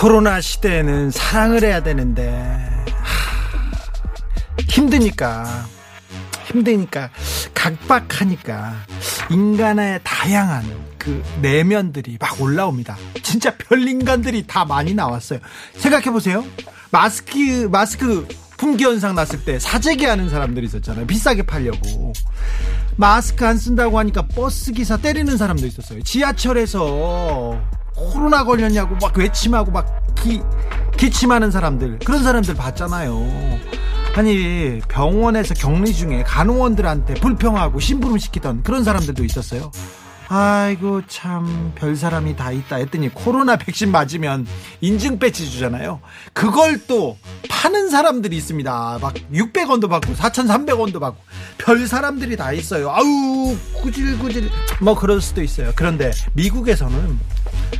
코로나 시대에는 사랑을 해야 되는데 하, 힘드니까 힘드니까 각박하니까 인간의 다양한 그 내면들이 막 올라옵니다. 진짜 별 인간들이 다 많이 나왔어요. 생각해 보세요. 마스크 마스크 품귀 현상 났을 때 사재기 하는 사람들이 있었잖아요. 비싸게 팔려고. 마스크 안 쓴다고 하니까 버스 기사 때리는 사람도 있었어요. 지하철에서 코로나 걸렸냐고 막 외침하고 막 기, 기침하는 사람들 그런 사람들 봤잖아요. 아니 병원에서 격리 중에 간호원들한테 불평하고 심부름 시키던 그런 사람들도 있었어요. 아이고 참 별 사람이 다 있다 했더니 코로나 백신 맞으면 인증 배지 주잖아요. 그걸 또 파는 사람들이 있습니다. 막 600원도 받고 4,300원도 받고 별 사람들이 다 있어요. 아우 구질구질 뭐 그럴 수도 있어요. 그런데 미국에서는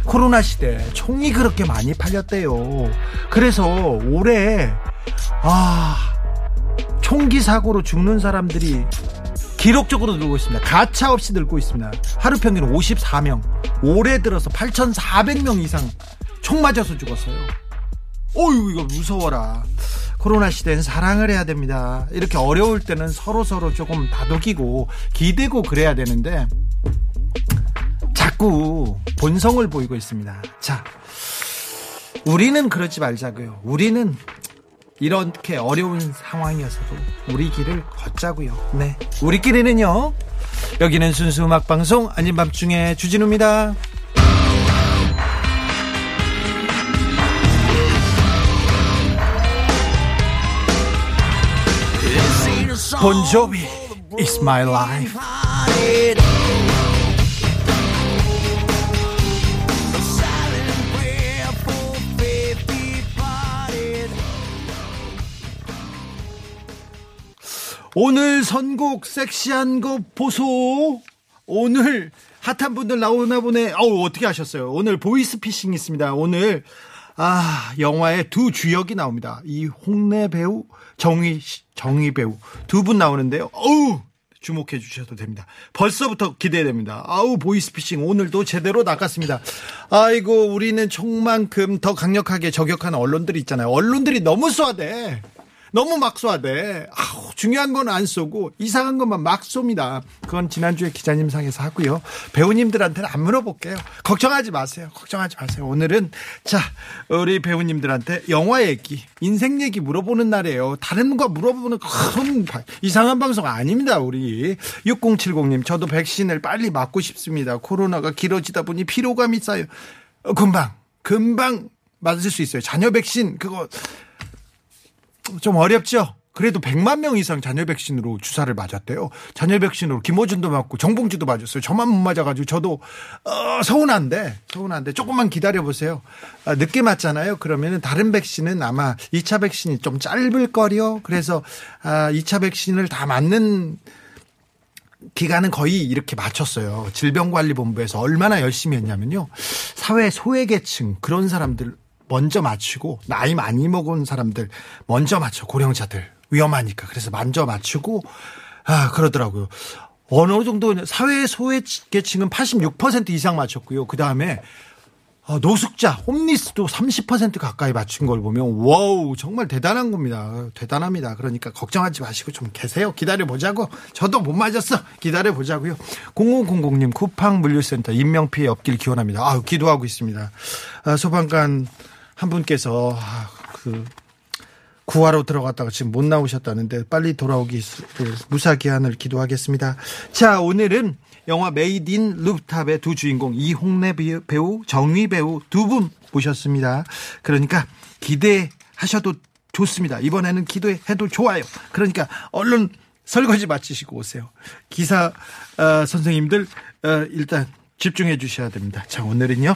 코로나 시대 총이 그렇게 많이 팔렸대요. 그래서 올해 아 총기 사고로 죽는 사람들이 기록적으로 늘고 있습니다. 가차 없이 늘고 있습니다. 하루 평균 54명. 올해 들어서 8,400명 이상 총 맞아서 죽었어요. 어유 이거 무서워라. 코로나 시대는 사랑을 해야 됩니다. 이렇게 어려울 때는 서로 서로 조금 다독이고 기대고 그래야 되는데 자꾸 본성을 보이고 있습니다. 자, 우리는 그러지 말자고요. 우리는 이렇게 어려운 상황이어서도 우리 길을 걷자고요. 네. 우리 길에는요. 여기는 순수 음악 방송 아닌 밤중에 주진우입니다. 본조비 is my life. 오늘 선곡 섹시한 거 보소. 오늘 핫한 분들 나오나 보네. 어우, 어떻게 하셨어요? 오늘 보이스피싱 있습니다. 오늘, 아, 영화의 두 주역이 나옵니다. 이 홍래 배우, 정희, 씨- 정희 배우. 두 분 나오는데요. 어우! 주목해 주셔도 됩니다. 벌써부터 기대됩니다. 아우, 보이스피싱 오늘도 제대로 나갔습니다. 아이고, 우리는 총만큼 더 강력하게 저격하는 언론들이 있잖아요. 언론들이 너무 쏘아대. 너무 막 쏘아대. 아우, 중요한 건 안 쏘고 이상한 것만 막 쏩니다. 그건 지난주에 기자님 상에서 하고요. 배우님들한테는 안 물어볼게요. 걱정하지 마세요. 걱정하지 마세요. 오늘은 자, 우리 배우님들한테 영화 얘기, 인생 얘기 물어보는 날이에요. 다른 거 물어보는 바- 이상한 방송 아닙니다. 우리 6070님, 저도 백신을 빨리 맞고 싶습니다. 코로나가 길어지다 보니 피로감이 쌓여. 어, 금방, 금방 맞을 수 있어요. 자녀 백신 그거 좀 어렵죠? 그래도 100만 명 이상 자녀 백신으로 주사를 맞았대요. 자녀 백신으로 김호준도 맞고 정봉주도 맞았어요. 저만 못 맞아가지고 저도 어, 서운한데 서운한데 조금만 기다려 보세요. 아, 늦게 맞잖아요. 그러면은 다른 백신은 아마 2차 백신이 좀 짧을 거려. 그래서 아, 2차 백신을 다 맞는 기간은 거의 이렇게 맞췄어요. 질병관리본부에서 얼마나 열심히 했냐면요. 사회 소외계층 그런 사람들 먼저 맞추고 나이 많이 먹은 사람들 먼저 맞춰 고령자들 위험하니까 그래서 먼저 맞추고 아 그러더라고요. 어느 정도 사회 소외계층은 86% 이상 맞췄고요. 그 다음에 아, 노숙자, 홈리스도 30% 가까이 맞춘 걸 보면 와우 정말 대단한 겁니다. 대단합니다. 그러니까 걱정하지 마시고 좀 계세요. 기다려 보자고. 저도 못 맞았어. 기다려 보자고요. 0000님 쿠팡 물류센터 인명 피해 없길 기원합니다. 아, 기도하고 있습니다. 아, 소방관 한 분께서 아, 그 구하러 들어갔다가 지금 못 나오셨다는데 빨리 돌아오기 무사 귀환을 기도하겠습니다. 자, 오늘은 영화 메이드 인 루프탑의 두 주인공 이홍내 배우, 정휘 배우 두 분 모셨습니다. 그러니까 기대하셔도 좋습니다. 이번에는 기대해도 좋아요. 그러니까 얼른 설거지 마치시고 오세요. 기사 어, 선생님들 어, 일단 집중해 주셔야 됩니다. 자, 오늘은요.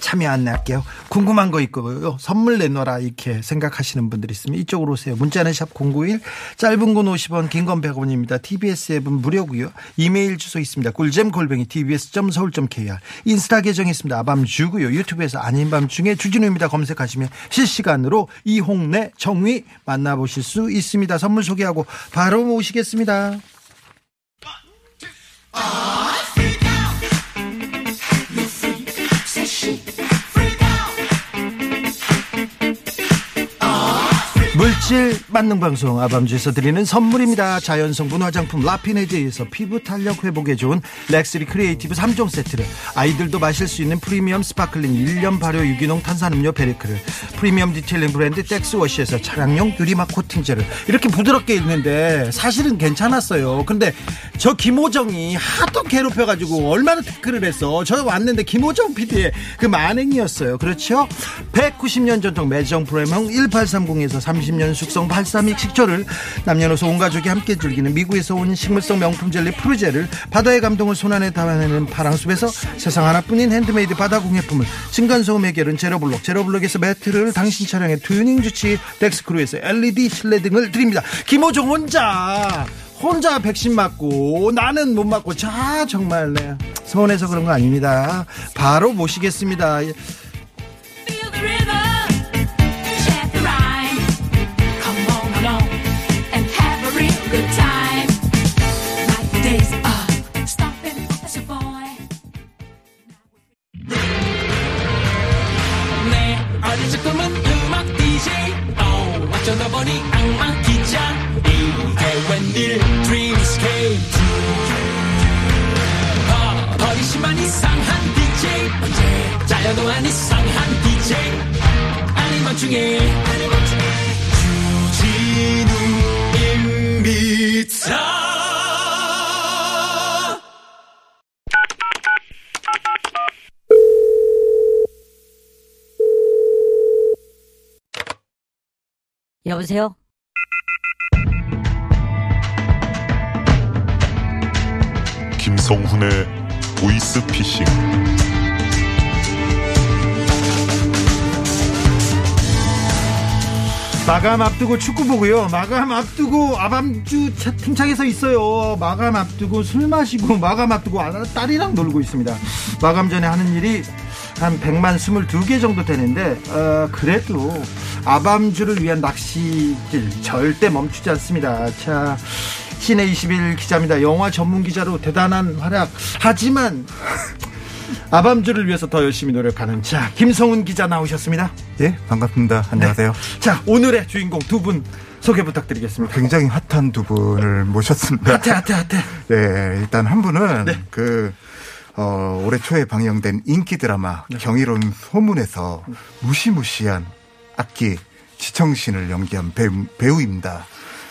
참여 안내할게요. 궁금한 거 있고요. 선물 내놔라 이렇게 생각하시는 분들 있으면 이쪽으로 오세요. 문자는 샵 091, 짧은 건 50원, 긴 건 100원입니다. TBS 앱은 무료고요. 이메일 주소 있습니다. 꿀잼 골뱅이 tbs.서울.kr 인스타 계정 있습니다. 아밤주고요. 유튜브에서 아닌 밤중에 주진우입니다. 검색하시면 실시간으로 이홍래, 정위 만나보실 수 있습니다. 선물 소개하고 바로 모시겠습니다. She. 물질 만능 방송 아밤주에서 드리는 선물입니다. 자연 성분 화장품 라피네즈에서 피부 탄력 회복에 좋은 렉스리 크리에이티브 3종 세트를 아이들도 마실 수 있는 프리미엄 sparkling 1년 발효 유기농 탄산음료 베리크를 프리미엄 detailing 브랜드 텍스워시에서 차량용 유리막 코팅제를 이렇게 부드럽게 읽는데 사실은 괜찮았어요. 근데 저 김호정이 하도 괴롭혀가지고 얼마나 태클을 했어. 저 왔는데 김호정 PD의 그 만행이었어요. 그렇죠? 190년 전통 매정 프로엠형 1830에서 30년 숙성 발사믹 식초를 남녀노소 온 가족이 함께 즐기는 미국에서 온 식물성 명품 젤리 프루제를 바다의 감동을 손안에 담아내는 파랑숲에서 세상 하나뿐인 핸드메이드 바다 공예품을 층간소음 해결은 제로블록 제로블록에서 매트를 당신 차량의 튜닝 주치의 덱스크루에서 LED 실내 등을 드립니다. 김호정 혼자 혼자 백신 맞고 나는 못 맞고 자 정말 네. 서운해서 그런 거 아닙니다. 바로 모시겠습니다. 여보세요? 김성훈의 보이스 피싱 마감 앞두고 축구 보고요. 마감 앞두고 아밤주 채팅창에서 있어요. 마감 앞두고 술 마시고 마감 앞두고 아- 딸이랑 놀고 있습니다. 마감 전에 하는 일이 한 100만 22개 정도 되는데 어, 그래도 아밤주를 위한 낚시질 절대 멈추지 않습니다. 자 시내 21 기자입니다. 영화 전문 기자로 대단한 활약. 하지만 아밤주를 위해서 더 열심히 노력하는 자 김성훈 기자 나오셨습니다. 예, 반갑습니다. 안녕하세요. 자 오늘의 주인공 두 분 소개 부탁드리겠습니다. 굉장히 핫한 두 분을 모셨습니다. 하태 하태 하태. 네, 일단 한 분은 네. 그 어, 올해 초에 방영된 인기 드라마 네. 경이로운 소문에서 무시무시한 악기 지청신을 연기한 배우, 배우입니다.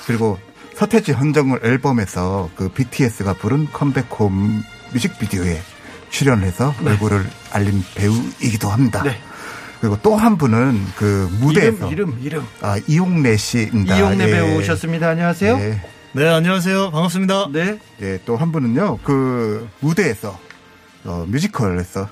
그리고 서태지 헌정을 앨범에서 그 BTS가 부른 컴백홈 뮤직비디오에 출연해서 얼굴을 알린 배우이기도 합니다. 네. 그리고 또 한 분은 그 무대에서 이름 이름 이름 아, 이용래 씨입니다. 이용래 예. 배우 오셨습니다. 안녕하세요. 네. 네, 안녕하세요. 반갑습니다. 네. 예, 또 한 분은요, 그 무대에서 어, 뮤지컬에서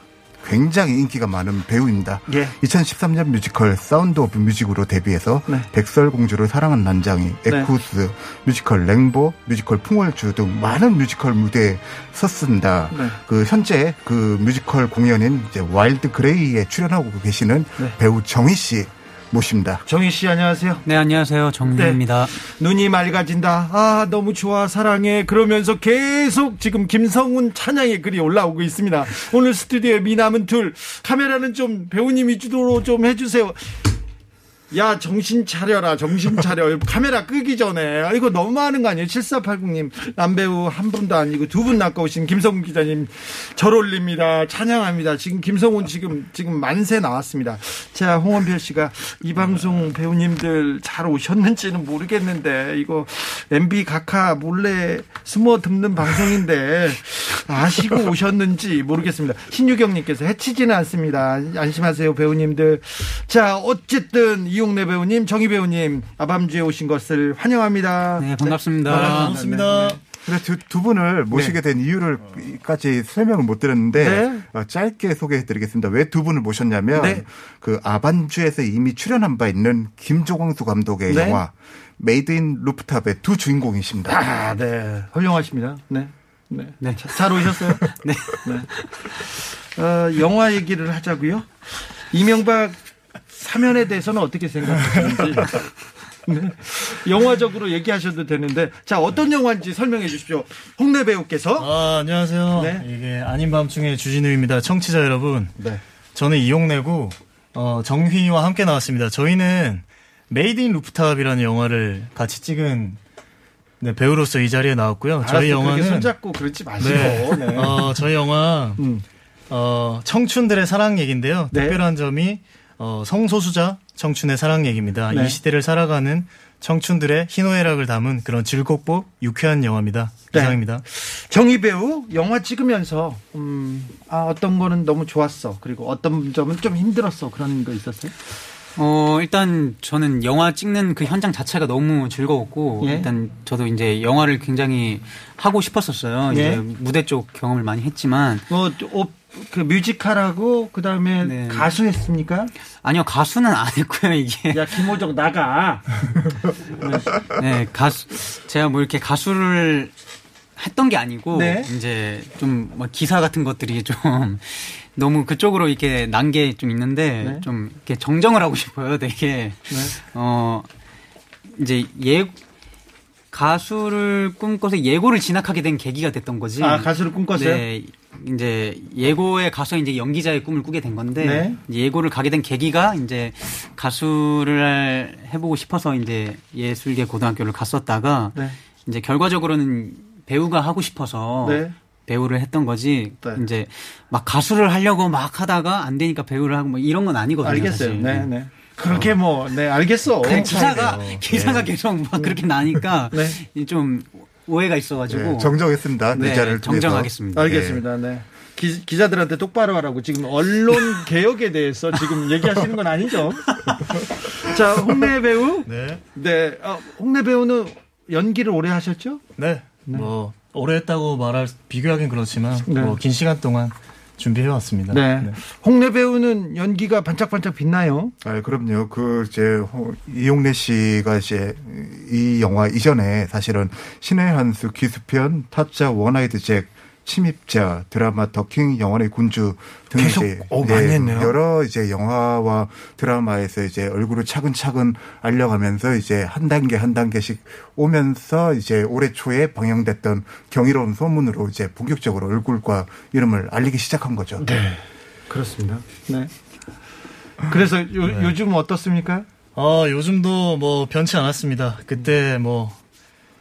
굉장히 인기가 많은 배우입니다. 예. 2013년 뮤지컬 사운드 오브 뮤직으로 데뷔해서 네. 백설공주를 사랑한 난장이, 네. 에쿠스, 뮤지컬 랭보, 뮤지컬 풍월주 등 많은 뮤지컬 무대에 섰습니다. 네. 그 현재 그 뮤지컬 공연인 이제 와일드 그레이에 출연하고 계시는 네. 배우 정휘 씨 모십니다. 정휘 씨 안녕하세요. 네, 안녕하세요. 정휘입니다. 눈이 맑아진다. 아 너무 좋아 사랑해. 그러면서 계속 지금 김성훈 찬양의 글이 올라오고 있습니다. 오늘 스튜디오에 미남은 둘. 카메라는 좀 배우님 위주로 좀 해주세요. 야 정신 차려라 정신 차려. 카메라 끄기 전에. 아, 이거 너무하는 거 아니에요? 7480님 남배우 한 분도 아니고 두분 낚아오신 김성훈 기자님. 절 올립니다. 찬양합니다. 지금 김성훈 지금 지금 만세 나왔습니다. 자 홍원별 씨가 이 방송 배우님들 잘 오셨는지는 모르겠는데 이거 MB 각하 몰래 숨어 듣는 방송인데 아시고 오셨는지 모르겠습니다. 신유경님께서 해치지는 않습니다. 안심하세요 배우님들. 자 어쨌든 이 홍내 배우님, 정휘 배우님, 아밤주에 오신 것을 환영합니다. 네, 반갑습니다. 네, 반갑습니다. 네, 네. 그래서 두, 두 분을 모시게 된 이유를까지 설명을 못 드렸는데 네. 어, 짧게 소개해드리겠습니다. 왜 두 분을 모셨냐면 네. 그 아밤주에서 이미 출연한 바 있는 김조광수 감독의 네. 영화 메이드 인 루프탑의 두 주인공이십니다. 아, 네. 훌륭하십니다. 네. 네. 네. 자- 잘 오셨어요? 네. 어, 영화 얘기를 하자고요. 이명박 사면에 대해서는 어떻게 생각하시는지. 네. 영화적으로 얘기하셔도 되는데 자 어떤 영화인지 설명해 주십시오. 홍래 배우께서 아, 안녕하세요. 네. 이게 아닌 밤중에 주진우입니다. 청취자 여러분. 네. 저는 이용래고 어, 정휘와 함께 나왔습니다. 저희는 메이드 인 루프탑이라는 영화를 같이 찍은 네, 배우로서 이 자리에 나왔고요. 저희 영화는 손잡고 그러지 마시고. 네. 네. 어, 저희 영화 음. 어, 청춘들의 사랑 얘기인데요. 네. 특별한 점이 어, 성소수자 청춘의 사랑 얘기입니다. 네. 이 시대를 살아가는 청춘들의 희노애락을 담은 그런 즐겁고 유쾌한 영화입니다. 네. 이상입니다. 정휘 배우 영화 찍으면서 음, 아 어떤 거는 너무 좋았어. 그리고 어떤 점은 좀 힘들었어. 그런 거 있었어요? 어, 일단 저는 영화 찍는 그 현장 자체가 너무 즐거웠고, 예. 일단 저도 이제 영화를 굉장히 하고 싶었었어요. 예. 이제 무대 쪽 경험을 많이 했지만, 뭐 그 뮤지컬하고 그다음에 네. 가수 했습니까? 아니요, 가수는 안 했고요, 이게. 야 김호정 나가. 네, 가수, 제가 뭐 이렇게 가수를 했던 게 아니고, 네. 이제 좀 뭐 기사 같은 것들이 좀 너무 그쪽으로 이렇게 난 게 좀 있는데, 네. 좀 이렇게 정정을 하고 싶어요, 되게. 어, 이제 예, 가수를 꿈꿔서 예고를 진학하게 된 계기가 됐던 거지. 아 가수를 꿈꿨어요? 네, 이제 예고에 가서 이제 연기자의 꿈을 꾸게 된 건데 네. 예고를 가게 된 계기가 이제 가수를 해보고 싶어서 이제 예술계 고등학교를 갔었다가 네. 이제 결과적으로는 배우가 하고 싶어서 네. 배우를 했던 거지 네. 이제 막 가수를 하려고 막 하다가 안 되니까 배우를 하고 뭐 이런 건 아니거든요. 알겠어요. 사실. 네, 네. 그렇게 뭐, 네, 알겠어. 그 기사가 차이네요. 기사가 계속 막 그렇게 나니까 네. 좀 오해가 있어가지고 네, 정정했습니다. 네, 기자를 통해서. 정정하겠습니다. 알겠습니다. 네. 기, 기자들한테 똑바로 하라고 지금 언론 개혁에 대해서 지금 얘기하시는 건 아니죠? 자, 홍래 배우. 네. 네, 어, 홍래 배우는 연기를 오래 하셨죠? 네. 뭐 오래 했다고 말할 비교하긴 그렇지만 네. 뭐긴 시간 동안 준비해 왔습니다. 네. 홍래 배우는 연기가 반짝반짝 빛나요. 아, 그럼요. 그, 이제, 호- 이용래 씨가 이제, 이 영화 이전에 사실은 신의 한수, 기수편, 타짜, 원아이드 잭, 침입자, 드라마 더킹, 영원의 군주 등 계속, 이제 어, 많이 했네요. 여러 이제 영화와 드라마에서 이제 얼굴을 차근차근 알려가면서 이제 한 단계 한 단계씩 오면서 이제 올해 초에 방영됐던 경이로운 소문으로 이제 본격적으로 얼굴과 이름을 알리기 시작한 거죠. 네. 그렇습니다. 네. 그래서 요, 요즘 어떻습니까? 어, 요즘도 뭐 변치 않았습니다. 그때 뭐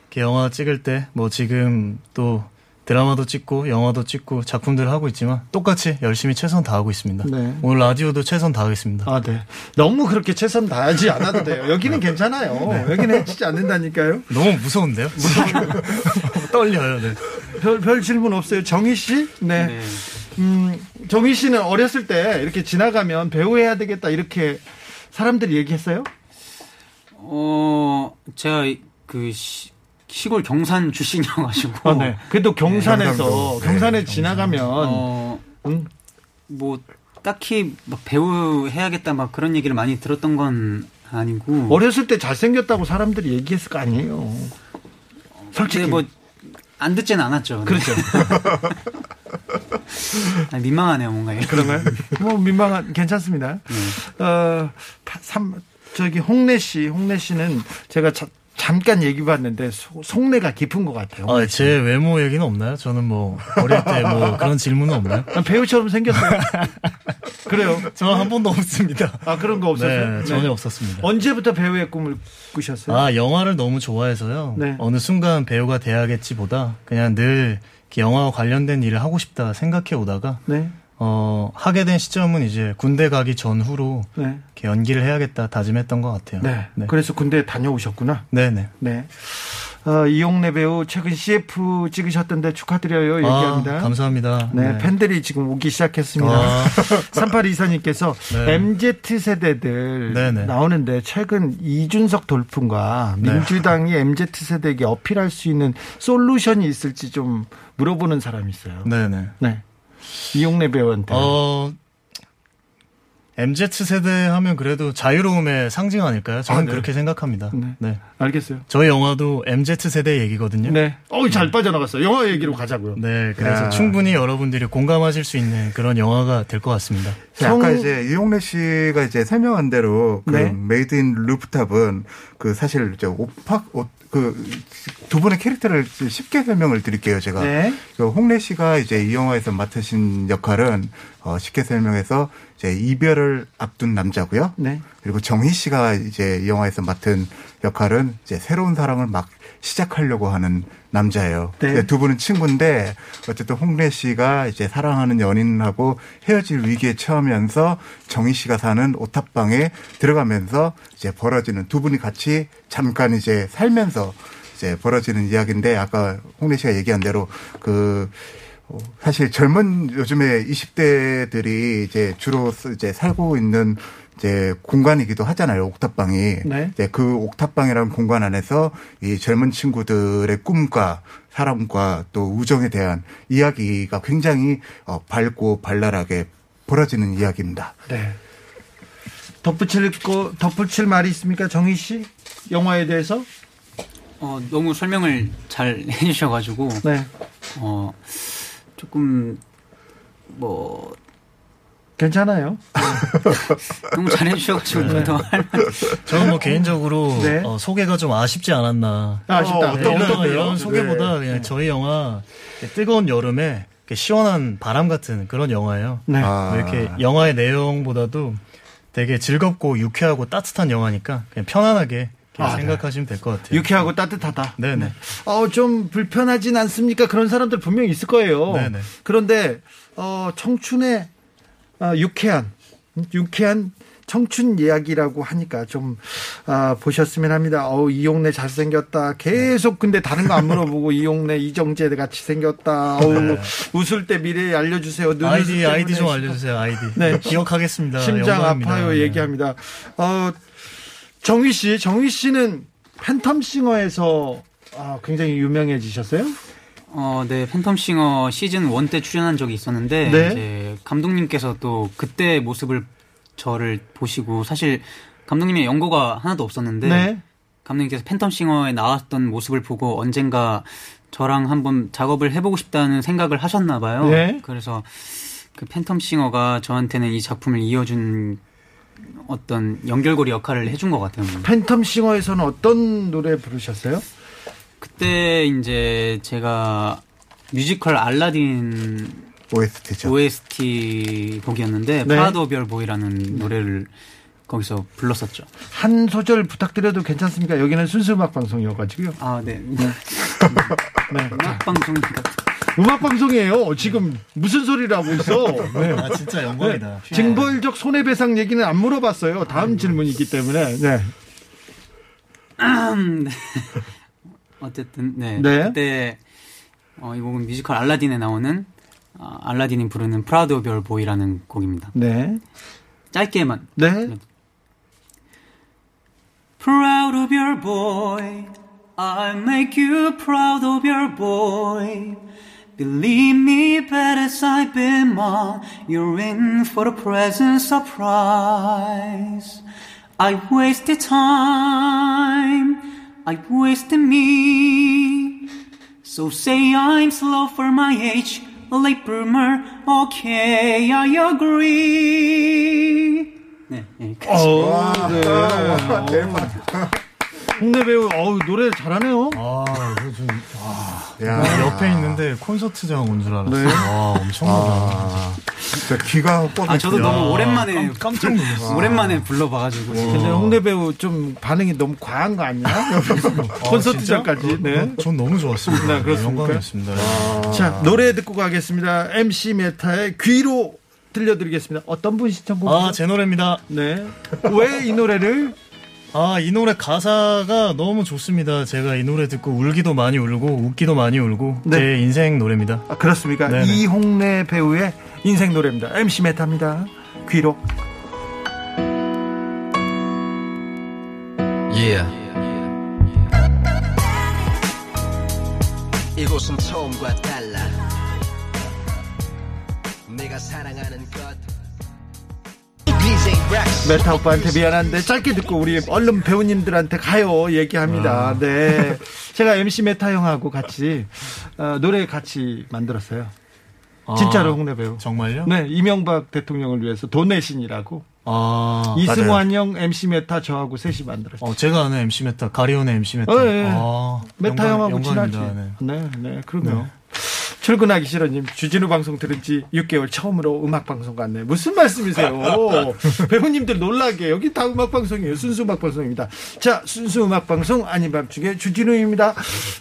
이렇게 영화 찍을 때 뭐 지금 또 드라마도 찍고 영화도 찍고 작품들을 하고 있지만 똑같이 열심히 최선 다하고 있습니다. 네. 오늘 라디오도 최선 다하겠습니다. 아, 네. 너무 그렇게 최선 다하지 않아도 돼요. 여기는 괜찮아요. 여기는 해치지 않는다니까요. 너무 무서운데요? 떨려요. 네. 별, 별 질문 없어요. 정희 씨? 네. 네. 음, 정희 씨는 어렸을 때 이렇게 지나가면 배우 해야 되겠다 이렇게 사람들이 얘기했어요? 어, 제가 그 시, 시골 경산 출신이어가지고. 아, 네. 그래도 경산에서 경상도. 경산에 네, 지나가면 어, 음, 뭐, 딱히 막 배우 해야겠다 막 그런 얘기를 많이 들었던 건 아니고. 어렸을 때 잘생겼다고 사람들이 얘기했을 거 아니에요. 솔직히 근데 뭐, 안 듣진 않았죠. 네. 그렇죠. 아니, 민망하네요, 뭔가. 이런. 그런가요? 뭐 민망한 괜찮습니다. 어, 파- 삼 저기 홍래 씨, 홍래 씨는 제가 자- 잠깐 얘기 봤는데 소- 속내가 깊은 것 같아요. 아, 제 외모 얘기는 없나요? 저는 뭐 어릴 때 뭐 그런 질문은 없나요? 아, 배우처럼 생겼어요. 그래요. 저는 한 번도 없습니다. 아 그런 거 없었어요? 네, 전혀 없었습니다. 언제부터 배우의 꿈을 꾸셨어요? 아, 영화를 너무 좋아해서요. 네. 어느 순간 배우가 돼야겠지보다 그냥 늘 영화와 관련된 일을 하고 싶다 생각해 오다가 네, 어, 하게 된 시점은 이제 군대 가기 전후로 네, 이렇게 연기를 해야겠다 다짐했던 것 같아요. 네. 네. 그래서 군대 다녀오셨구나. 네네. 네. 어, 이용래 배우 최근 CF 찍으셨던데 축하드려요. 얘기합니다. 아, 감사합니다. 네, 팬들이 지금 오기 시작했습니다. 아. 3824님께서 네. MZ 세대들 네네. 나오는데 최근 이준석 돌풍과 네. 민주당이 MZ 세대에게 어필할 수 있는 솔루션이 있을지 좀 물어보는 사람이 있어요. 네네. 네. 이홍내 배우한테. 어, MZ 세대 하면 그래도 자유로움의 상징 아닐까요? 저는 아, 네. 그렇게 생각합니다. 네. 네. 알겠어요. 저희 영화도 MZ 세대 얘기거든요. 네. 어, 잘 빠져나갔어요. 영화 얘기로 가자고요. 네, 그래서 야. 충분히 여러분들이 공감하실 수 있는 그런 영화가 될 것 같습니다. 성- 아까 이제 이홍내 씨가 이제 설명한 대로 그 네. 메이드 인 루프탑은 그 사실 저 오팍 그두 분의 캐릭터를 쉽게 설명을 드릴게요. 제가 네. 그 홍래 씨가 이제 이 영화에서 맡으신 역할은 어 쉽게 설명해서 이제 이별을 앞둔 남자고요. 네. 그리고 정희 씨가 이제 이 영화에서 맡은 역할은 이제 새로운 사랑을 막 시작하려고 하는 남자예요. 네. 두 분은 친구인데 어쨌든 홍래 씨가 이제 사랑하는 연인하고 헤어질 위기에 처하면서 정희 씨가 사는 오탑방에 들어가면서 이제 벌어지는 두 분이 같이 잠깐 이제 살면서 이제 벌어지는 이야기인데 아까 홍래 씨가 얘기한 대로 그 어, 사실 젊은 요즘에 20대들이 이제 주로 쓰- 이제 살고 있는 이제 공간이기도 하잖아요. 옥탑방이. 네. 이제 그 옥탑방이라는 공간 안에서 이 젊은 친구들의 꿈과 사랑과 또 우정에 대한 이야기가 굉장히 어, 밝고 발랄하게 벌어지는 이야기입니다. 네. 덧붙일 거, 덧붙일 말이 있습니까? 정희 씨? 영화에 대해서? 어, 너무 설명을 잘 해주셔가지고 네. 어, 조금 뭐 괜찮아요. 너무 잘 해주셔가지고 더할 말. 저는 뭐 개인적으로 네. 어, 소개가 좀 아쉽지 않았나. 아, 아쉽다. 어, 네, 어떤- 이런? 이런 소개보다 네. 그냥 저희 영화 뜨거운 여름에 시원한 바람 같은 그런 영화예요. 네. 아. 뭐 이렇게 영화의 내용보다도 되게 즐겁고 유쾌하고 따뜻한 영화니까 그냥 편안하게 아, 생각하시면 될 것 같아요. 유쾌하고 따뜻하다. 네네. 어, 좀 불편하진 않습니까? 그런 사람들 분명히 있을 거예요. 네네. 그런데, 어, 청춘의, 어, 유쾌한, 유쾌한 청춘 이야기라고 하니까 좀, 아, 보셨으면 합니다. 어 이용래 잘생겼다. 계속 근데 다른 거 안 물어보고 이용래, 이정재 같이 생겼다. 어우, 웃을 때 미래 알려주세요. 네. 아이디 아이디 좀 알려주세요. 아이디. 네. 기억하겠습니다. 심장 영광입니다. 아파요 네. 얘기합니다. 어, 정희 씨, 정희 씨는 팬텀싱어에서 아, 굉장히 유명해지셨어요? 어, 네, 팬텀싱어 시즌 1 때 출연한 적이 있었는데 네. 이제 감독님께서 또 그때 모습을 저를 보시고 사실 감독님의 연고가 하나도 없었는데 네. 감독님께서 팬텀싱어에 나왔던 모습을 보고 언젠가 저랑 한번 작업을 해보고 싶다는 생각을 하셨나 봐요. 네. 그래서 그 팬텀싱어가 저한테는 이 작품을 이어준 어떤 연결고리 역할을 해준 것 같아요. 팬텀싱어에서는 어떤 노래 부르셨어요? 그때 이제 제가 뮤지컬 알라딘 OST죠. OST 곡이었는데 네. 오브 보이라는 노래를 거기서 불렀었죠. 한 소절 부탁드려도 괜찮습니까? 여기는 순수 음악 방송이어가지고요. 아, 네. 네. 음악 방송 음악 방송이에요. 지금 무슨 소리를 하고 있어? 네. 아 진짜 영광이다. 징벌적 손해배상 얘기는 안 물어봤어요. 다음 질문이기 때문에. 네. 어쨌든 네. 네. 그때 어, 이 곡은 뮤지컬 알라딘에 나오는 아, 알라딘이 부르는 Proud of Your Boy라는 곡입니다. 네. 짧게만 네. Proud of your boy. I make you proud of your boy. Believe me, bad as I've been, mom, you're in for a present surprise. I wasted time. I wasted me. So say I'm slow for my age, a late bloomer. Okay, I agree. 네, 여기까지. 어, 네. 홍대 배우, 어우, 노래 잘하네요. 아, 그거 좀, 야. 옆에 있는데 콘서트장 온 줄 알았어요. 네. 와, 엄청 놀라. 아, 진짜 귀가 뻗어. 아, 저도 너무 오랜만에 깜, 깜짝 놀랐어. 오랜만에 불러봐가지고 근데 홍대 배우 좀 반응이 너무 과한 거 아니야? 콘서트장까지. 네. 전 너무 좋았습니다. 네, 그렇습니까? 영광이었습니다. 자, 노래 듣고 가겠습니다. MC 메타의 귀로 들려드리겠습니다. 어떤 분 신청곡? 아, 제 노래입니다. 네. 왜 이 노래를? 아, 이 노래 가사가 너무 좋습니다. 제가 이 노래 듣고 울기도 많이 울고 웃기도 많이 울고 네. 제 인생 노래입니다. 아, 그렇습니까? 네네. 이홍래 배우의 인생 노래입니다. MC 메타입니다. 귀로. Yeah. 이곳은 처음과 달라. 내가 사랑하는 것. 메타 오빠한테 미안한데 짧게 듣고 우리 얼른 배우님들한테 가요 얘기합니다. 아. 네, 제가 MC 메타 형하고 같이 어, 노래 같이 만들었어요. 진짜로 아, 홍내 배우. 정말요? 네, 이명박 대통령을 위해서 돈의 신이라고 아, 이승환 형 MC 메타 저하고 셋이 만들었어요. 어, 제가 아는 MC 메타, 가리온의 MC 메타. 어, 예, 예. 아, 메타 영광- 형하고 친하지. 네. 네, 네, 그럼요. 출근하기 싫어 님 주진우 방송 들은 지 6개월 처음으로 음악 방송 갔네. 무슨 말씀이세요? 배우님들 놀라게 여기 다 음악 방송이에요. 순수 음악 방송입니다. 자, 순수 음악 방송 아닌 밤중에 주진우입니다.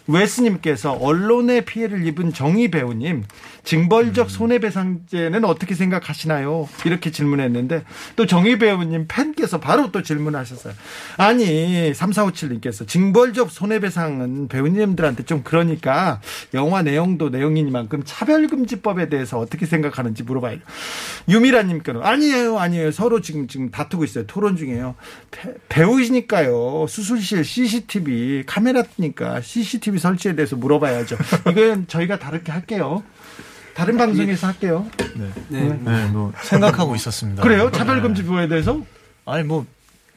웨스님께서 언론의 피해를 입은 정휘 배우님 징벌적 손해배상제는 어떻게 생각하시나요? 이렇게 질문했는데 또 정희 배우님 팬께서 바로 또 질문하셨어요. 아니 3457님께서 징벌적 손해배상은 배우님들한테 좀 그러니까 영화 내용도 내용이니만큼 차별금지법에 대해서 어떻게 생각하는지 물어봐요. 유미라님께는 아니에요, 아니에요. 서로 지금 지금 다투고 있어요. 토론 중이에요. 배- 배우시니까요. 수술실 CCTV 카메라니까 CCTV 설치에 대해서 물어봐야죠. 이건 저희가 다르게 할게요. 다른 방송에서 할게요. 네. 네. 네, 뭐, 생각하고 있었습니다. 그래요? 차별금지법에 대해서? 아니, 뭐,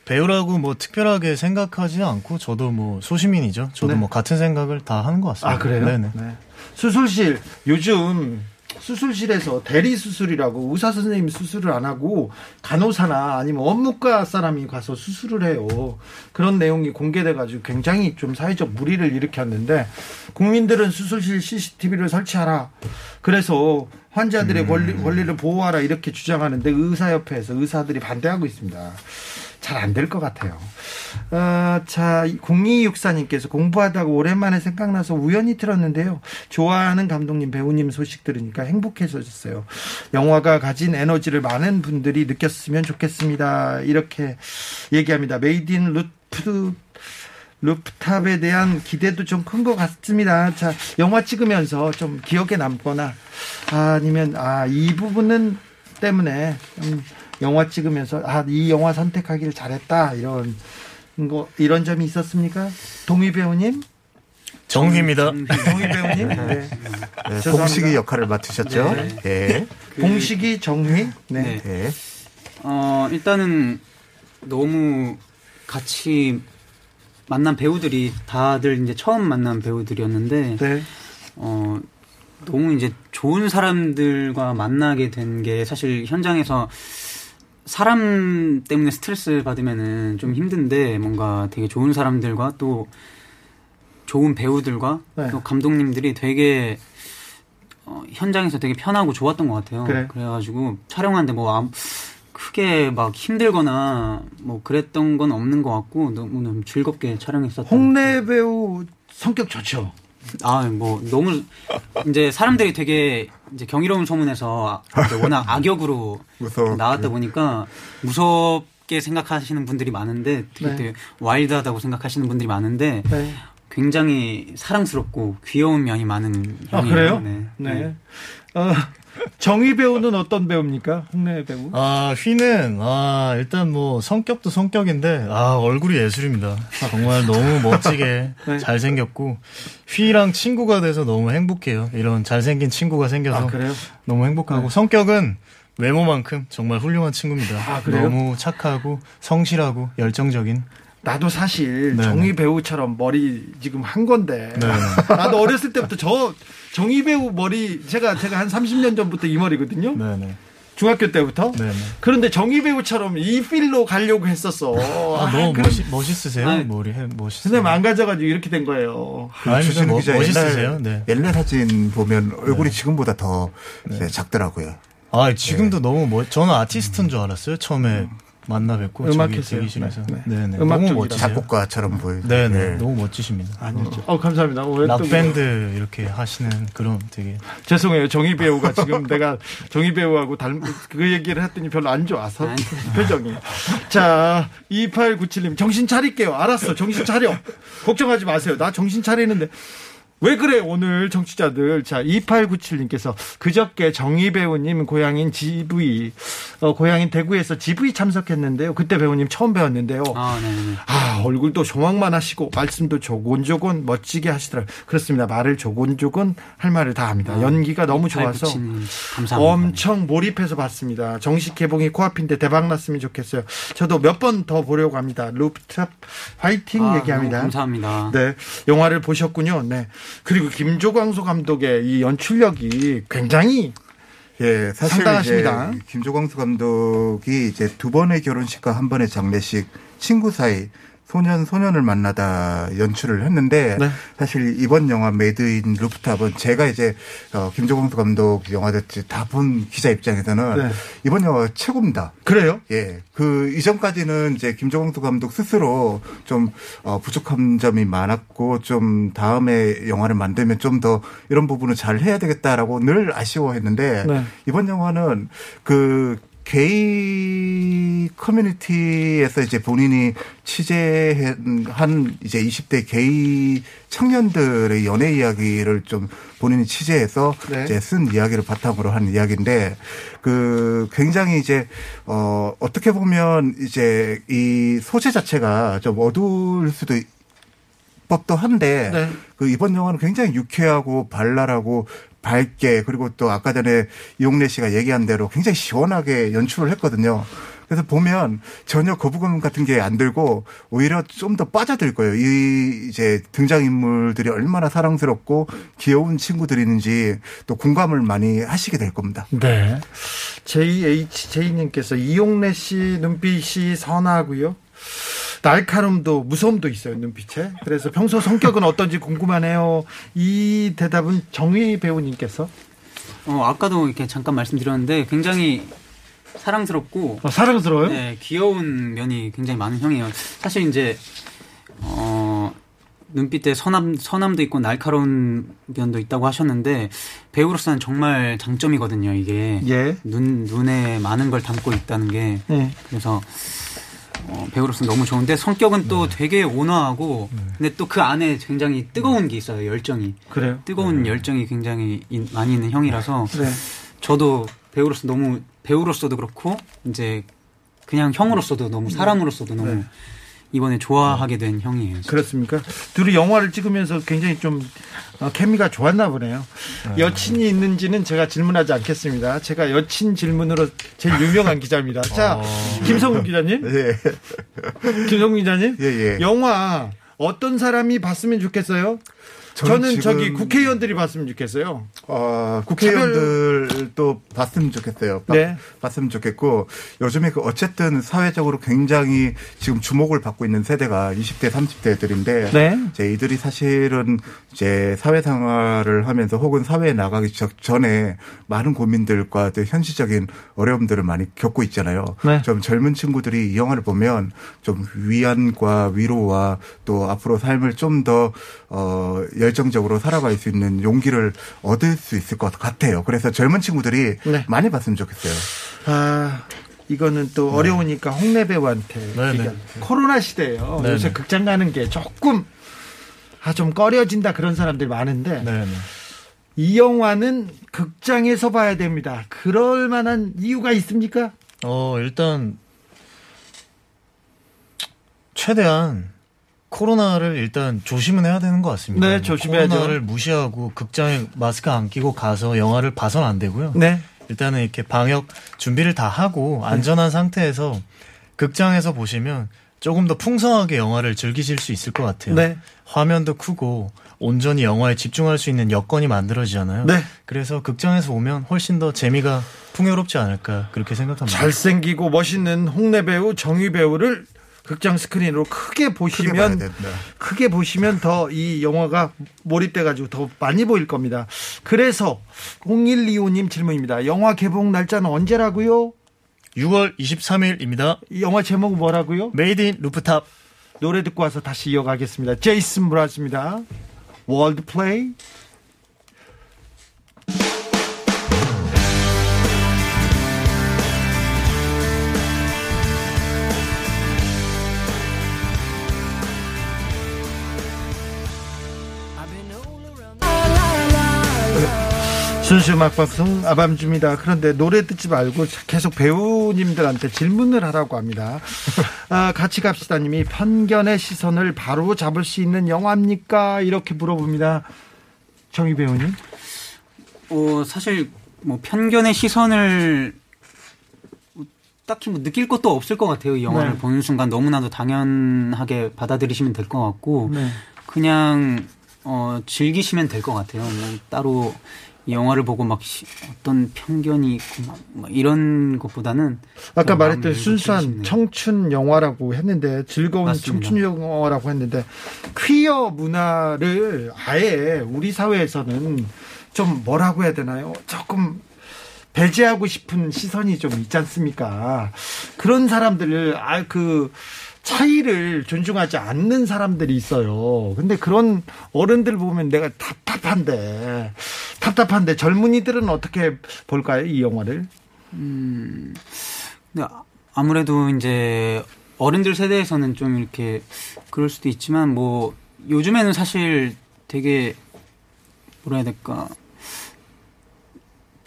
배우라고 뭐 특별하게 생각하지 않고 저도 뭐 소시민이죠. 저도 네. 뭐 같은 생각을 다 하는 것 같습니다. 아 그래요? 네네. 네. 수술실 요즘 수술실에서 대리 수술이라고 의사 선생님 수술을 안 하고 간호사나 아니면 원무과 사람이 가서 수술을 해요. 그런 내용이 공개돼 가지고 굉장히 좀 사회적 무리를 일으켰는데 국민들은 수술실 CCTV를 설치하라. 그래서 환자들의 권리, 권리를 보호하라 이렇게 주장하는데 의사협회에서 의사들이 반대하고 있습니다. 잘 안 될 것 같아요. 어, 자, 0264님께서 공부하다가 오랜만에 생각나서 우연히 들었는데요. 좋아하는 감독님, 배우님 소식 들으니까 행복해졌어요. 영화가 가진 에너지를 많은 분들이 느꼈으면 좋겠습니다. 이렇게 얘기합니다. 메이드 인 루프, 루프탑에 대한 기대도 좀 큰 것 같습니다. 자, 영화 찍으면서 좀 기억에 남거나 아니면 아, 이 부분은 때문에 음, 영화 찍으면서 아, 이 영화 선택하기를 잘했다. 이런 거 이런 점이 있었습니까? 동희 배우님? 정희입니다. 동희 배우님? 네. 네, 죄송합니다. 공식이 역할을 맡으셨죠? 네. 예. 공식이 정희? 네. 네. 예. 어, 일단은 너무 같이 만난 배우들이 다들 이제 처음 만난 배우들이었는데 네. 어, 너무 이제 좋은 사람들과 만나게 된 게 사실 현장에서 사람 때문에 스트레스 받으면은 좀 힘든데 뭔가 되게 좋은 사람들과 또 좋은 배우들과 네. 또 감독님들이 되게 어, 현장에서 되게 편하고 좋았던 것 같아요. 그래. 그래가지고 촬영하는데 뭐 아무- 크게 막 힘들거나 뭐 그랬던 건 없는 것 같고 너무 너무 즐겁게 촬영했었던. 홍래 배우 성격 좋죠. 아, 뭐 너무 이제 사람들이 되게 이제 경이로운 소문에서 이제 워낙 악역으로 무서워. 나왔다 보니까 무섭게 생각하시는 분들이 많은데 되게, 네. 되게 와일드하다고 생각하시는 분들이 많은데 네. 굉장히 사랑스럽고 귀여운 면이 많은 아, 형이에요. 그래요? 네. 네. 어, 정희 배우는 어떤 배우입니까? 홍래 배우? 아, 휘는, 아, 일단 뭐, 성격도 성격인데, 아, 얼굴이 예술입니다. 정말 너무 멋지게 네. 잘생겼고, 휘랑 친구가 돼서 너무 행복해요. 이런 잘생긴 친구가 생겨서. 아, 그래요? 너무 행복하고, 성격은 외모만큼 정말 훌륭한 친구입니다. 아, 그래요? 너무 착하고, 성실하고, 열정적인. 나도 사실 네. 정희 배우처럼 머리 지금 한 건데 네. 나도 어렸을 때부터 저 정희 배우 머리 제가 제가 한 30년 전부터 이 머리거든요. 네네. 중학교 때부터. 네네. 그런데 정희 배우처럼 이 필로 가려고 했었어. 아, 너무 그럼 멋있, 멋있으세요? 아니, 머리, 해- 멋있으세요. 근데 망가져가지고 이렇게 된 거예요. 아닙니다. 주진우 뭐, 기자 멋있으세요? 옛날, 네. 옛날 사진 보면 얼굴이 지금보다 더 이제 작더라고요. 아, 지금도 너무 멋, 저는 아티스트인 줄 알았어요. 처음에 만나 뵙고 음악 저기 했어요. 대기실에서 네, 네, 네. 네. 음악 너무. 멋지세요. 작곡가처럼 보여요. 네, 네. 네. 너무 멋지십니다. 아니죠. 어, 감사합니다. 왜 또- 락밴드 이렇게 하시는 그런 되게 죄송해요. 정희 배우가 지금 내가 정희 배우하고 닮, 그 얘기를 했더니 별로 안 좋아서. 표정이. 자, 2897님, 정신 차릴게요. 알았어. 정신 차려. 걱정하지 마세요. 나 정신 차리는데. 왜 그래 오늘 정치자들 자 2897님께서 그저께 정희 배우님 고향인 GV 어, 고향인 대구에서 GV 참석했는데요 그때 배우님 처음 배웠는데요 아, 네네. 아, 얼굴도 조망만 하시고 말씀도 조곤조곤 멋지게 하시더라고요. 그렇습니다. 말을 조곤조곤 할 말을 다 합니다. 연기가 너무 좋아서 2897님, 감사합니다. 엄청 몰입해서 봤습니다. 정식 개봉이 코앞인데 대박 났으면 좋겠어요. 저도 몇 번 더 보려고 합니다. 루프탑 화이팅 아, 얘기합니다. 감사합니다. 네, 영화를 보셨군요. 네. 그리고 김조광수 감독의 이 연출력이 굉장히 예, 사실 상당하십니다. 김조광수 감독이 이제 두 번의 결혼식과 한 번의 장례식 친구 사이 소년 소년을 만나다 연출을 했는데 네. 사실 이번 영화 메이드 인 루프탑은 제가 이제 어, 김조광수 감독 영화들 다 본 기자 입장에서는 네. 이번 영화가 최고입니다. 그래요? 예. 그 이전까지는 이제 김조광수 감독 스스로 좀 어, 부족한 점이 많았고 좀 다음에 영화를 만들면 좀 더 이런 부분을 잘 해야 되겠다라고 늘 아쉬워했는데 네. 이번 영화는 그 게이 커뮤니티에서 이제 본인이 취재한 이제 20대 게이 청년들의 연애 이야기를 좀 본인이 취재해서 네. 이제 쓴 이야기를 바탕으로 한 이야기인데 그 굉장히 이제 어 어떻게 보면 이제 이 소재 자체가 좀 어두울 수도 있- 법도 한데 네. 그 이번 영화는 굉장히 유쾌하고 발랄하고 밝게 그리고 또 아까 전에 이용래 씨가 얘기한 대로 굉장히 시원하게 연출을 했거든요. 그래서 보면 전혀 거부감 같은 게 안 들고 오히려 좀 더 빠져들 거예요. 이 이제 등장 인물들이 얼마나 사랑스럽고 귀여운 친구들이는지 또 공감을 많이 하시게 될 겁니다. 네. JHJ님께서 이용래 씨 눈빛이 선하고요. 날카로움도 무서움도 있어요 눈빛에. 그래서 평소 성격은 어떤지 궁금하네요. 이 대답은 정희 배우님께서 어, 아까도 이렇게 잠깐 말씀드렸는데 굉장히 사랑스럽고 어, 사랑스러워요. 네, 귀여운 면이 굉장히 많은 형이에요. 사실 이제 어 눈빛에 선함 선함도 있고 날카로운 면도 있다고 하셨는데 배우로서는 정말 장점이거든요. 이게 예. 눈 눈에 많은 걸 담고 있다는 게 네. 그래서 어, 배우로서 너무 좋은데 성격은 또 되게 온화하고 근데 또 그 안에 굉장히 뜨거운 게 있어요. 열정이 그래요. 뜨거운 열정이 굉장히 인- 많이 있는 형이라서 네. 저도 배우로서 너무 배우로서도 그렇고 이제 그냥 형으로서도 너무 사람으로서도 너무 네. 이번에 좋아하게 된 형이에요. 그렇습니까? 둘이 영화를 찍으면서 굉장히 좀 어, 케미가 좋았나 보네요. 여친이 있는지는 제가 질문하지 않겠습니다. 제가 여친 질문으로 제일 유명한 기자입니다. 자, 김성훈 기자님, 예. 김성훈 기자님, 예, 예. 영화 어떤 사람이 봤으면 좋겠어요? 저는, 저는 저기 국회의원들이 봤으면 좋겠어요. 어, 국회의원들도 봤으면 좋겠어요. 봤, 네. 봤으면 좋겠고 요즘에 그 어쨌든 사회적으로 굉장히 지금 주목을 받고 있는 세대가 20대, 30대들인데 네. 이제 이들이 사실은 이제 사회생활을 하면서 혹은 사회에 나가기 저- 전에 많은 고민들과 또 현실적인 어려움들을 많이 겪고 있잖아요. 네. 좀 젊은 친구들이 이 영화를 보면 좀 위안과 위로와 또 앞으로 삶을 좀더 어, 열정적으로 살아갈 수 있는 용기를 얻을 수 있을 것 같아요. 그래서 젊은 친구들이 네. 많이 봤으면 좋겠어요. 아, 이거는 또 어려우니까 홍래 배우한테. 네, 그러니까 네. 코로나 시대예요. 네, 요새 네. 극장 가는 게 조금 아, 좀 꺼려진다 그런 사람들이 많은데 네, 네. 이 영화는 극장에서 봐야 됩니다. 그럴 만한 이유가 있습니까? 어, 일단 최대한 코로나를 일단 조심은 해야 되는 것 같습니다. 네, 뭐 조심해야죠. 코로나를 무시하고 극장에 마스크 안 끼고 가서 영화를 봐선 안 되고요. 네. 일단은 이렇게 방역 준비를 다 하고 안전한 상태에서 극장에서 보시면 조금 더 풍성하게 영화를 즐기실 수 있을 것 같아요. 네. 화면도 크고 온전히 영화에 집중할 수 있는 여건이 만들어지잖아요. 네. 그래서 극장에서 오면 훨씬 더 재미가 풍요롭지 않을까 그렇게 생각합니다. 잘생기고 멋있는 홍내 배우 정휘 배우를 극장 스크린으로 크게 크게 보시면 됩니다. 크게 보시면 더 이 영화가 몰입돼 가지고 더 많이 보일 겁니다. 그래서 0125님 질문입니다. 영화 개봉 날짜는 언제라고요? 6월 23일입니다. 이 영화 제목은 뭐라고요? 메이드 인 루프탑. 노래 듣고 와서 다시 이어가겠습니다. 제이슨 므라즈입니다. Wordplay. 순수 음악방송 아밤주입니다. 그런데 노래 듣지 말고 계속 배우님들한테 질문을 하라고 합니다. 아, 같이 갑시다님이 편견의 시선을 바로 잡을 수 있는 영화입니까? 이렇게 물어봅니다. 정희 배우님. 어, 사실 뭐 편견의 시선을 뭐 딱히 뭐 느낄 것도 없을 것 같아요. 이 영화를 네. 보는 순간 너무나도 당연하게 받아들이시면 될 것 같고 네. 그냥 어, 즐기시면 될 것 같아요. 뭐 따로 이 영화를 보고 막 시- 어떤 편견이 있고 막, 막 이런 것보다는 아까 말했던 순수한 청춘 영화라고 했는데 즐거운 맞습니다. 청춘 영화라고 했는데 퀴어 문화를 아예 우리 사회에서는 좀 뭐라고 해야 되나요? 조금 배제하고 싶은 시선이 좀 있지 않습니까? 그런 사람들을 아그 차이를 존중하지 않는 사람들이 있어요. 근데 그런 어른들 보면 내가 답답한데 답답한데 젊은이들은 어떻게 볼까요? 이 영화를? 근데 아- 아무래도 이제 어른들 세대에서는 좀 이렇게 그럴 수도 있지만 뭐 요즘에는 사실 되게 뭐라 해야 될까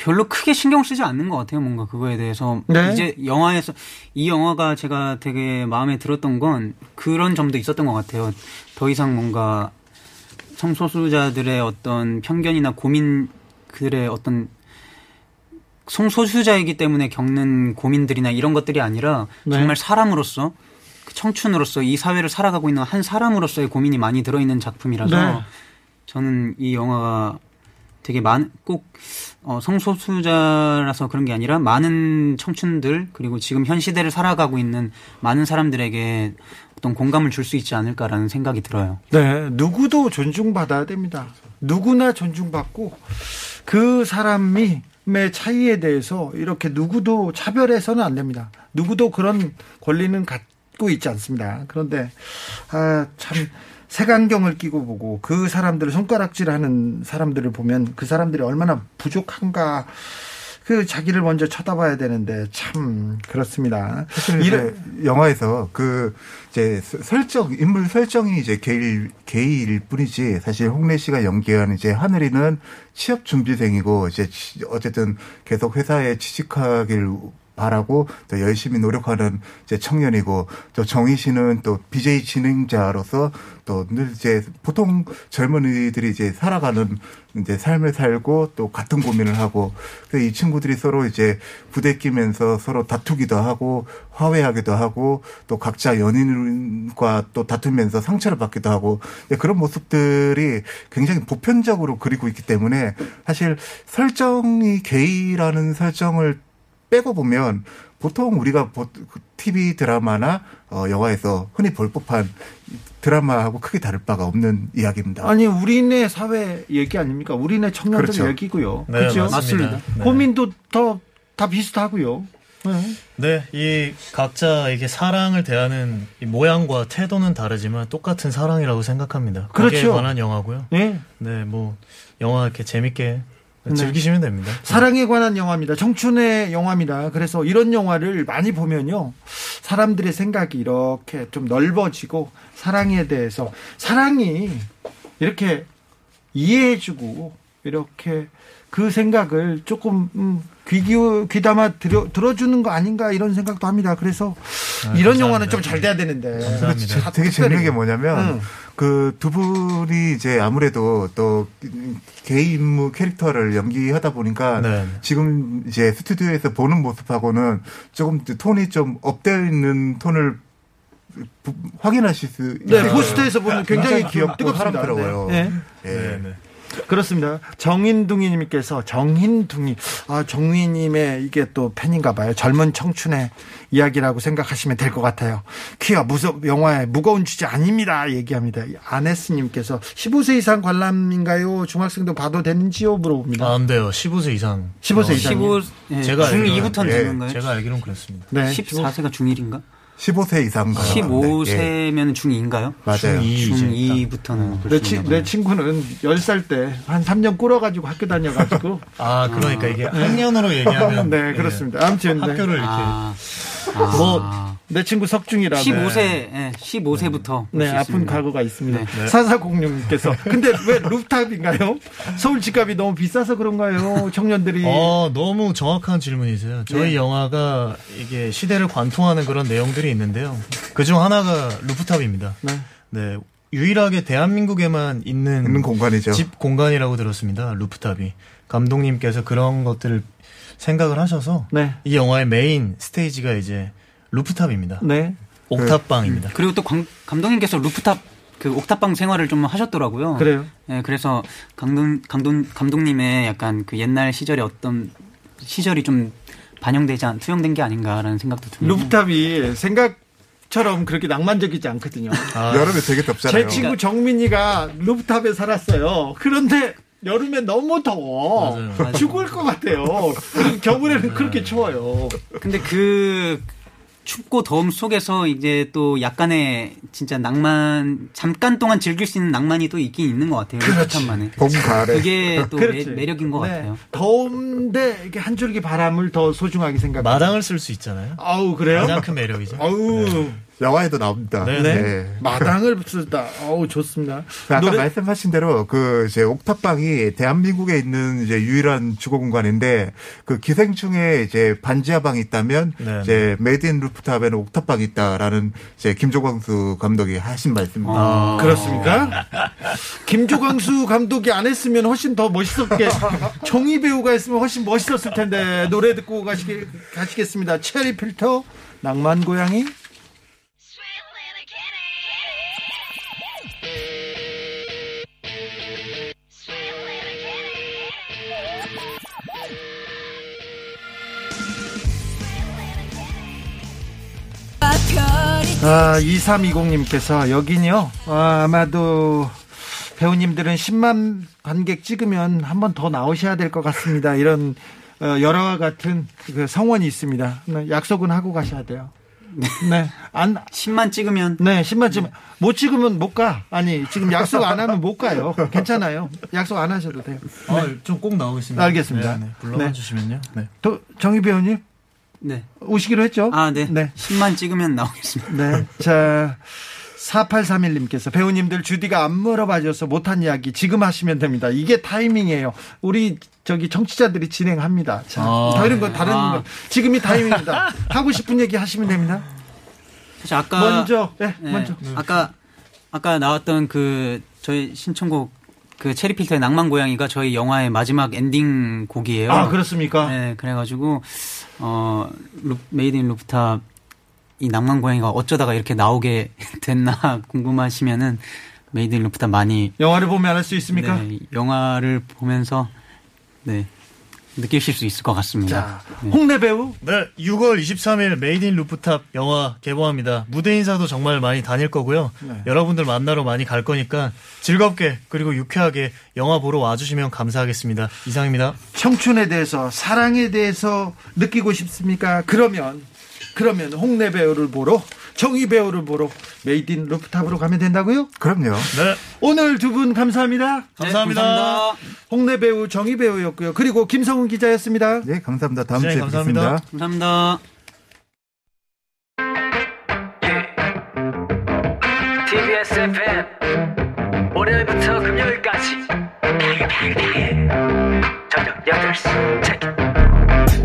별로 크게 신경 쓰지 않는 것 같아요. 뭔가 그거에 대해서 네. 이제 영화에서 이 영화가 제가 되게 마음에 들었던 건 그런 점도 있었던 것 같아요. 더 이상 뭔가 성소수자들의 어떤 편견이나 고민들의 어떤 성소수자이기 때문에 겪는 고민들이나 이런 것들이 아니라 네. 정말 사람으로서 그 청춘으로서 이 사회를 살아가고 있는 한 사람으로서의 고민이 많이 들어있는 작품이라서 네. 저는 이 영화가 되게 많, 꼭, 어, 성소수자라서 그런 게 아니라 많은 청춘들, 그리고 지금 현 시대를 살아가고 있는 많은 사람들에게 어떤 공감을 줄 수 있지 않을까라는 생각이 들어요. 네, 누구도 존중받아야 됩니다. 누구나 존중받고 그 사람이 의 차이에 대해서 이렇게 누구도 차별해서는 안 됩니다. 누구도 그런 권리는 갖고 있지 않습니다. 그런데 아, 참 색안경을 끼고 보고 그 사람들을 손가락질하는 사람들을 보면 그 사람들이 얼마나 부족한가 그 자기를 먼저 쳐다봐야 되는데 참 그렇습니다. 이제 영화에서 그 이제 서- 설정 인물 설정이 이제 게일 게이일 뿐이지 사실 홍래 씨가 연기한 이제 하늘이는 취업 준비생이고 이제 치- 어쨌든 계속 회사에 취직하길 바라고 또 열심히 노력하는 이제 청년이고 또 정희 씨는 또 BJ 진행자로서 또 늘 이제 보통 젊은이들이 이제 살아가는 이제 삶을 살고 또 같은 고민을 하고 그래서 이 친구들이 서로 이제 부대 끼면서 서로 다투기도 하고 화해하기도 하고 또 각자 연인과 또 다투면서 상처를 받기도 하고 예, 그런 모습들이 굉장히 보편적으로 그리고 있기 때문에 사실 설정이 게이라는 설정을 빼고 보면 보통 우리가 보- 그 TV 드라마나 어, 영화에서 흔히 볼 법한 드라마하고 크게 다를 바가 없는 이야기입니다. 아니 우리네 사회 얘기 아닙니까? 우리네 청년들 그렇죠. 얘기고요. 네, 그렇죠? 맞습니다. 네. 고민도 더 다 비슷하고요. 네. 네, 이 각자 이게 사랑을 대하는 이 모양과 태도는 다르지만 똑같은 사랑이라고 생각합니다. 그렇죠. 관한 영화고요. 네. 네, 뭐 영화 이렇게 재밌게 네. 즐기시면 됩니다. 사랑에 관한 영화입니다. 청춘의 영화입니다. 그래서 이런 영화를 많이 보면요. 사람들의 생각이 이렇게 좀 넓어지고 사랑에 대해서 사랑이 이렇게 이해해주고 이렇게 그 생각을 조금 음, 귀 기우 귀담아 들어, 들어주는 거 아닌가 이런 생각도 합니다. 그래서 아, 이런 감사합니다. 영화는 좀 잘 돼야 되는데. 감사합니다. 다 되게 특별히. 재밌는 게 뭐냐면 응. 그두 분이 이제 아무래도 또 개인 인물 캐릭터를 연기하다 보니까 네. 지금 이제 스튜디오에서 보는 모습하고는 조금 톤이 좀 업되어 있는 톤을 부- 확인하실 수 네, 있어요. 포스터에서 보면 굉장히 귀엽고. 사람스러워요. 네. 예. 네, 네. 그렇습니다. 정인둥이님께서 정인둥이 아 정인님의 이게 또 팬인가 봐요. 젊은 청춘의 이야기라고 생각하시면 될 것 같아요. 퀴어 무서 영화의 무거운 주제 아닙니다. 얘기합니다. 아네스님께서 15세 이상 관람인가요? 중학생도 봐도 되는지요? 물어봅니다. 아, 안 돼요. 15세 이상. 15세 이상. 15, 예, 제가 중2부터는 알기로는- 되는 건가요? 제가 알기로는 그렇습니다. 네. 14세가 중1인가? 15세 이상. 15세면 중2인가요? 맞아요. 중2 중2부터는 내, 친- 내 친구는 10살 때 한 3년 꿇어가지고 학교 다녀가지고 아, 그러니까 이게 학년으로 얘기하면. 네 예, 그렇습니다. 아무튼 네. 학교를 이렇게. 아, 뭐 내 친구 석중이라 15세, 예, 15세부터. 네, 아픈 과거가 있습니다. 네. 사사공룡님께서 근데 왜 루프탑인가요? 서울 집값이 너무 비싸서 그런가요? 청년들이 어, 너무 정확한 질문이세요. 저희 네. 영화가 이게 시대를 관통하는 그런 내용들이 있는데요. 그중 하나가 rooftop입니다. 네. 네. 유일하게 대한민국에만 있는, 있는 공간이죠. 집 공간이라고 들었습니다. rooftop이. 감독님께서 그런 것들을 생각을 하셔서 네. 이 영화의 메인 스테이지가 이제 rooftop입니다. 네. 옥탑방입니다. 그리고 또 감, 감독님께서 루프탑 그 옥탑방 생활을 좀 하셨더라고요. 그래요? 예, 그래서 감독, 감독, 감독님의 약간 그 옛날 시절의 어떤 시절이 좀 반영되지 않, 투영된 게 아닌가라는 생각도 듭니다. 루프탑이 생각처럼 그렇게 낭만적이지 않거든요. 아, 여름에 되게 덥잖아요. 제 친구 정민이가 루프탑에 살았어요. 그런데 여름에 너무 더워. 맞아요. 죽을 것 같아요. 겨울에는 그렇게 추워요. 근데 그 춥고 더움 속에서 이제 또 약간의 진짜 낭만 잠깐 동안 즐길 수 있는 낭만이 또 있긴 있는 것 같아요. 루프탑만에. 봄, 가을에. 그게 또 그렇지. 매, 력인것 네. 같아요. 더운데 이게 한 줄기 바람을 더 소중하게 생각. 마당을 쓸 수 있잖아요. 아우 그래요? 가장 큰 매력이죠. 아우 영화에도 나옵니다. 네, 네. 마당을 쓰다. 어우 좋습니다. 아까 노래- 말씀하신 대로 그 이제 옥탑방이 대한민국에 있는 이제 유일한 주거 공간인데 그 기생충에 이제 반지하방이 있다면 네, 이제 Made in Rooftop에는 옥탑방이 있다라는 이제 김조광수 감독이 하신 말씀입니다. 아, 그렇습니까? 김조광수 감독이 안 했으면 훨씬 더 멋있었게 정휘 배우가 했으면 훨씬 멋있었을 텐데 노래 듣고 가시겠습니다. 체리 필터 낭만 고양이 아, 2320님께서 여긴요, 아, 아마도 배우님들은 10만 관객 찍으면 한 번 더 나오셔야 될 것 같습니다. 이런, 어, 여러와 같은 그 성원이 있습니다. 네, 약속은 하고 가셔야 돼요. 네. 안, 10만 찍으면 네, 10만 찍으면, 못 찍으면 못 가. 아니, 지금 약속 안 하면 못 가요. 괜찮아요. 약속 안 하셔도 돼요. 아, 좀 꼭 나오겠습니다. 알겠습니다. 네, 네. 불러봐 네. 주시면요. 네. 또, 정희 배우님, 네. 오시기로 했죠? 아, 네. 네. 10만 찍으면 나오겠습니다. 네. 자, 4831님께서 배우님들 주디가 안 물어봐줘서 못한 이야기 지금 하시면 됩니다. 이게 타이밍이에요. 우리 저기 청취자들이 진행합니다. 자, 아, 다른 거, 다른 아. 거. 지금이 타이밍입니다. 하고 싶은 얘기 하시면 됩니다. 사실 아까 먼저, 네, 네, 먼저. 아까 아까 나왔던 그 저희 신청곡 그 체리필터의 낭만 고양이가 저희 영화의 마지막 엔딩 곡이에요. 아, 그렇습니까? 네, 그래가지고 어 루, Made in Rooftop 이 낭만 고양이가 어쩌다가 이렇게 나오게 됐나 궁금하시면은 Made in Rooftop 많이 영화를 보면 알 수 있습니까? 네, 영화를 보면서 네 느끼실 수 있을 것 같습니다. 자, 네. 홍내 배우. 네, 6월 23일 Made in Rooftop 영화 개봉합니다. 무대 인사도 정말 많이 다닐 거고요. 네. 여러분들 만나러 많이 갈 거니까 즐겁게 그리고 유쾌하게 영화 보러 와주시면 감사하겠습니다. 이상입니다. 청춘에 대해서, 사랑에 대해서 느끼고 싶습니까? 그러면, 그러면 홍내 배우를 보러, 정휘 배우를 보러 Made in Rooftop으로 가면 된다고요? 그럼요. 네, 오늘 두 분 감사합니다. 감사합니다. 네, 감사합니다. 홍내 배우 정휘 배우였고요. 그리고 김성훈 기자였습니다. 네, 감사합니다. 다음 네, 주에 감사합니다. 뵙겠습니다. 감사합니다. TBS FM 월요일부터 금요일까지 저녁 8시 체크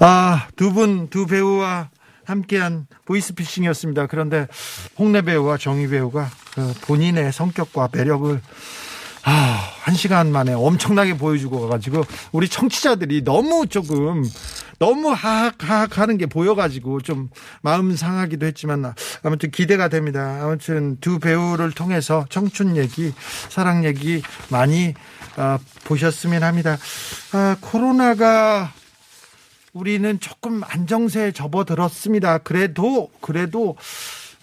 아, 두 분, 두 배우와 함께한 보이스피싱이었습니다. 그런데 홍래 배우와 정희 배우가 그 본인의 성격과 매력을 아, 한 시간 만에 엄청나게 보여주고 가지고 우리 청취자들이 너무 조금 너무 하악하악 하는 게 보여가지고 좀 마음 상하기도 했지만 아무튼 기대가 됩니다. 아무튼 두 배우를 통해서 청춘 얘기, 사랑 얘기 많이 아, 보셨으면 합니다. 아, 코로나가 우리는 조금 안정세에 접어들었습니다. 그래도 그래도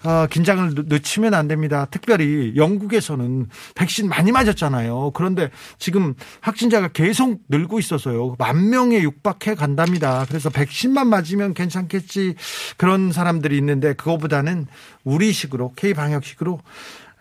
어, 긴장을 늦- 늦추면 안 됩니다. 특별히 영국에서는 백신 많이 맞았잖아요. 그런데 지금 확진자가 계속 늘고 있어서요. 만 명에 육박해 간답니다. 그래서 백신만 맞으면 괜찮겠지 그런 사람들이 있는데 그거보다는 우리식으로 K 방역식으로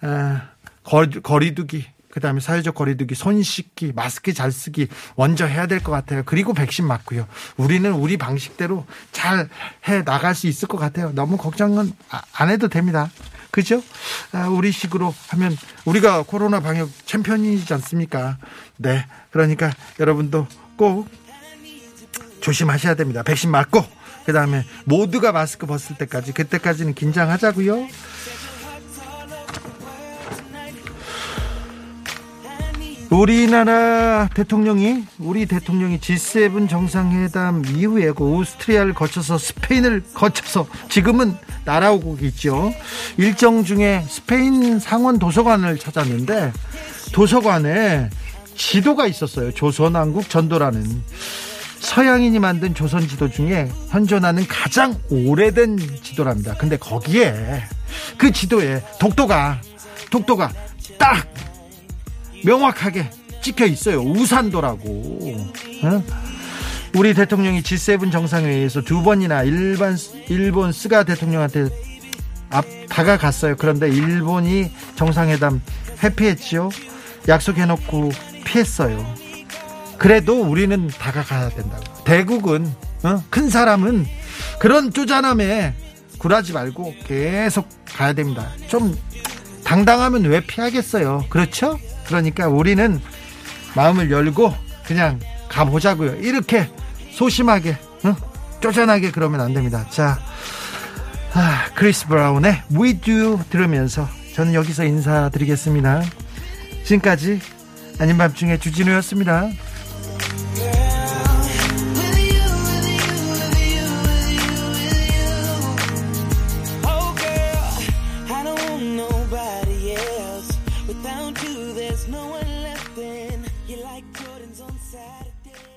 어, 거리, 거리두기 그다음에 사회적 거리두기, 손 씻기, 마스크 잘 쓰기 먼저 해야 될 것 같아요. 그리고 백신 맞고요. 우리는 우리 방식대로 잘 해 나갈 수 있을 것 같아요. 너무 걱정은 아- 안 해도 됩니다. 그죠? 아, 우리 식으로 하면 우리가 코로나 방역 챔피언이지 않습니까? 네. 그러니까 여러분도 꼭 조심하셔야 됩니다. 백신 맞고 그다음에 모두가 마스크 벗을 때까지 그때까지는 긴장하자고요. 우리나라 대통령이 우리 대통령이 G7 정상회담 이후에 그 오스트리아를 거쳐서 스페인을 거쳐서 지금은 날아오고 있죠. 일정 중에 스페인 상원 도서관을 찾았는데 도서관에 지도가 있었어요. 조선왕국 전도라는 서양인이 만든 조선 지도 중에 현존하는 가장 오래된 지도랍니다. 근데 거기에 그 지도에 독도가 독도가 딱 명확하게 찍혀 있어요. 우산도라고. 어? 우리 대통령이 G7 정상회의에서 두 번이나 일반 일본 스가 대통령한테 앞 다가갔어요. 그런데 일본이 정상회담 회피했지요. 약속해놓고 피했어요. 그래도 우리는 다가가야 된다고. 대국은 어? 큰 사람은 그런 쪼잔함에 굴하지 말고 계속 가야 됩니다. 좀 당당하면 왜 피하겠어요? 그렇죠? 그러니까 우리는 마음을 열고 그냥 가보자고요. 이렇게 소심하게, 어? 쪼잔하게 그러면 안 됩니다. 자, 아, 크리스 브라운의 We Do 들으면서 저는 여기서 인사드리겠습니다. 지금까지 아닌 밤중에 주진우였습니다.